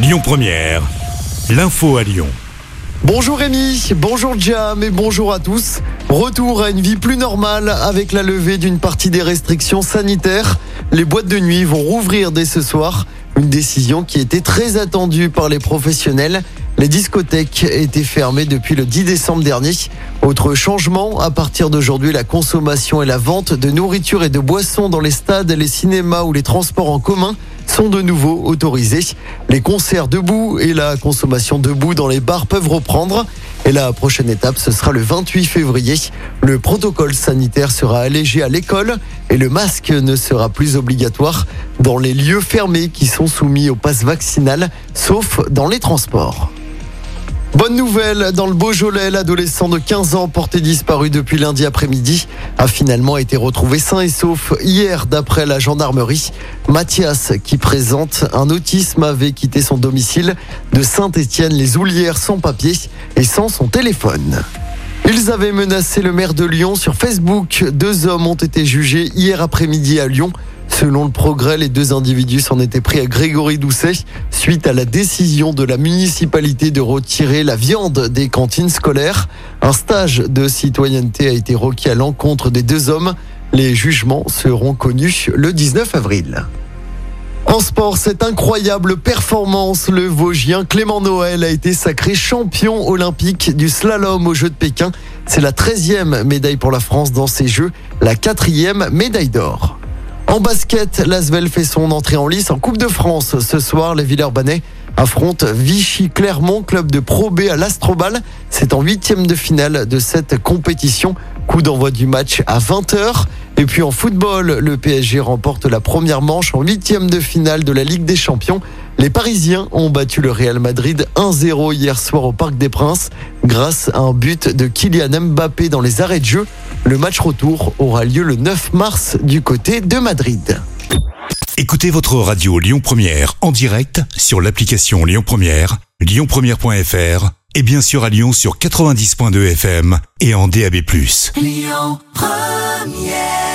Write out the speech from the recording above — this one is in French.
Lyon Première, l'info à Lyon. Bonjour Rémi, bonjour Jam et bonjour à tous. Retour à une vie plus normale avec la levée d'une partie des restrictions sanitaires. Les boîtes de nuit vont rouvrir dès ce soir. Une décision qui était très attendue par les professionnels. Les discothèques étaient fermées depuis le 10 décembre dernier. Autre changement, à partir d'aujourd'hui, la consommation et la vente de nourriture et de boissons dans les stades, les cinémas ou les transports en commun sont de nouveau autorisés. Les concerts debout et la consommation debout dans les bars peuvent reprendre. Et la prochaine étape, ce sera le 28 février. Le protocole sanitaire sera allégé à l'école et le masque ne sera plus obligatoire dans les lieux fermés qui sont soumis au pass vaccinal, sauf dans les transports. Bonne nouvelle, dans le Beaujolais, l'adolescent de 15 ans porté disparu depuis lundi après-midi a finalement été retrouvé sain et sauf hier d'après la gendarmerie. Mathias, qui présente un autisme, avait quitté son domicile de Saint-Étienne-les-Oulières sans papier et sans son téléphone. Ils avaient menacé le maire de Lyon sur Facebook. Deux hommes ont été jugés hier après-midi à Lyon. Selon le progrès, les deux individus s'en étaient pris à Grégory Doucet suite à la décision de la municipalité de retirer la viande des cantines scolaires. Un stage de citoyenneté a été requis à l'encontre des deux hommes. Les jugements seront connus le 19 avril. En sport, cette incroyable performance, le Vosgien Clément Noël a été sacré champion olympique du slalom aux Jeux de Pékin. C'est la 13e médaille pour la France dans ces Jeux, la quatrième médaille d'or. En basket, l'Asvel fait son entrée en lice en Coupe de France. Ce soir, les Villeurbanais affrontent Vichy Clermont, club de Pro B à l'Astrobal. C'est en huitième de finale de cette compétition. Coup d'envoi du match à 20h. Et puis en football, le PSG remporte la première manche en huitième de finale de la Ligue des Champions. Les Parisiens ont battu le Real Madrid 1-0 hier soir au Parc des Princes grâce à un but de Kylian Mbappé dans les arrêts de jeu. Le match retour aura lieu le 9 mars du côté de Madrid. Écoutez votre radio Lyon Première en direct sur l'application Lyon Première, lyonpremière.fr et bien sûr à Lyon sur 90.2 FM et en DAB+. Lyon Première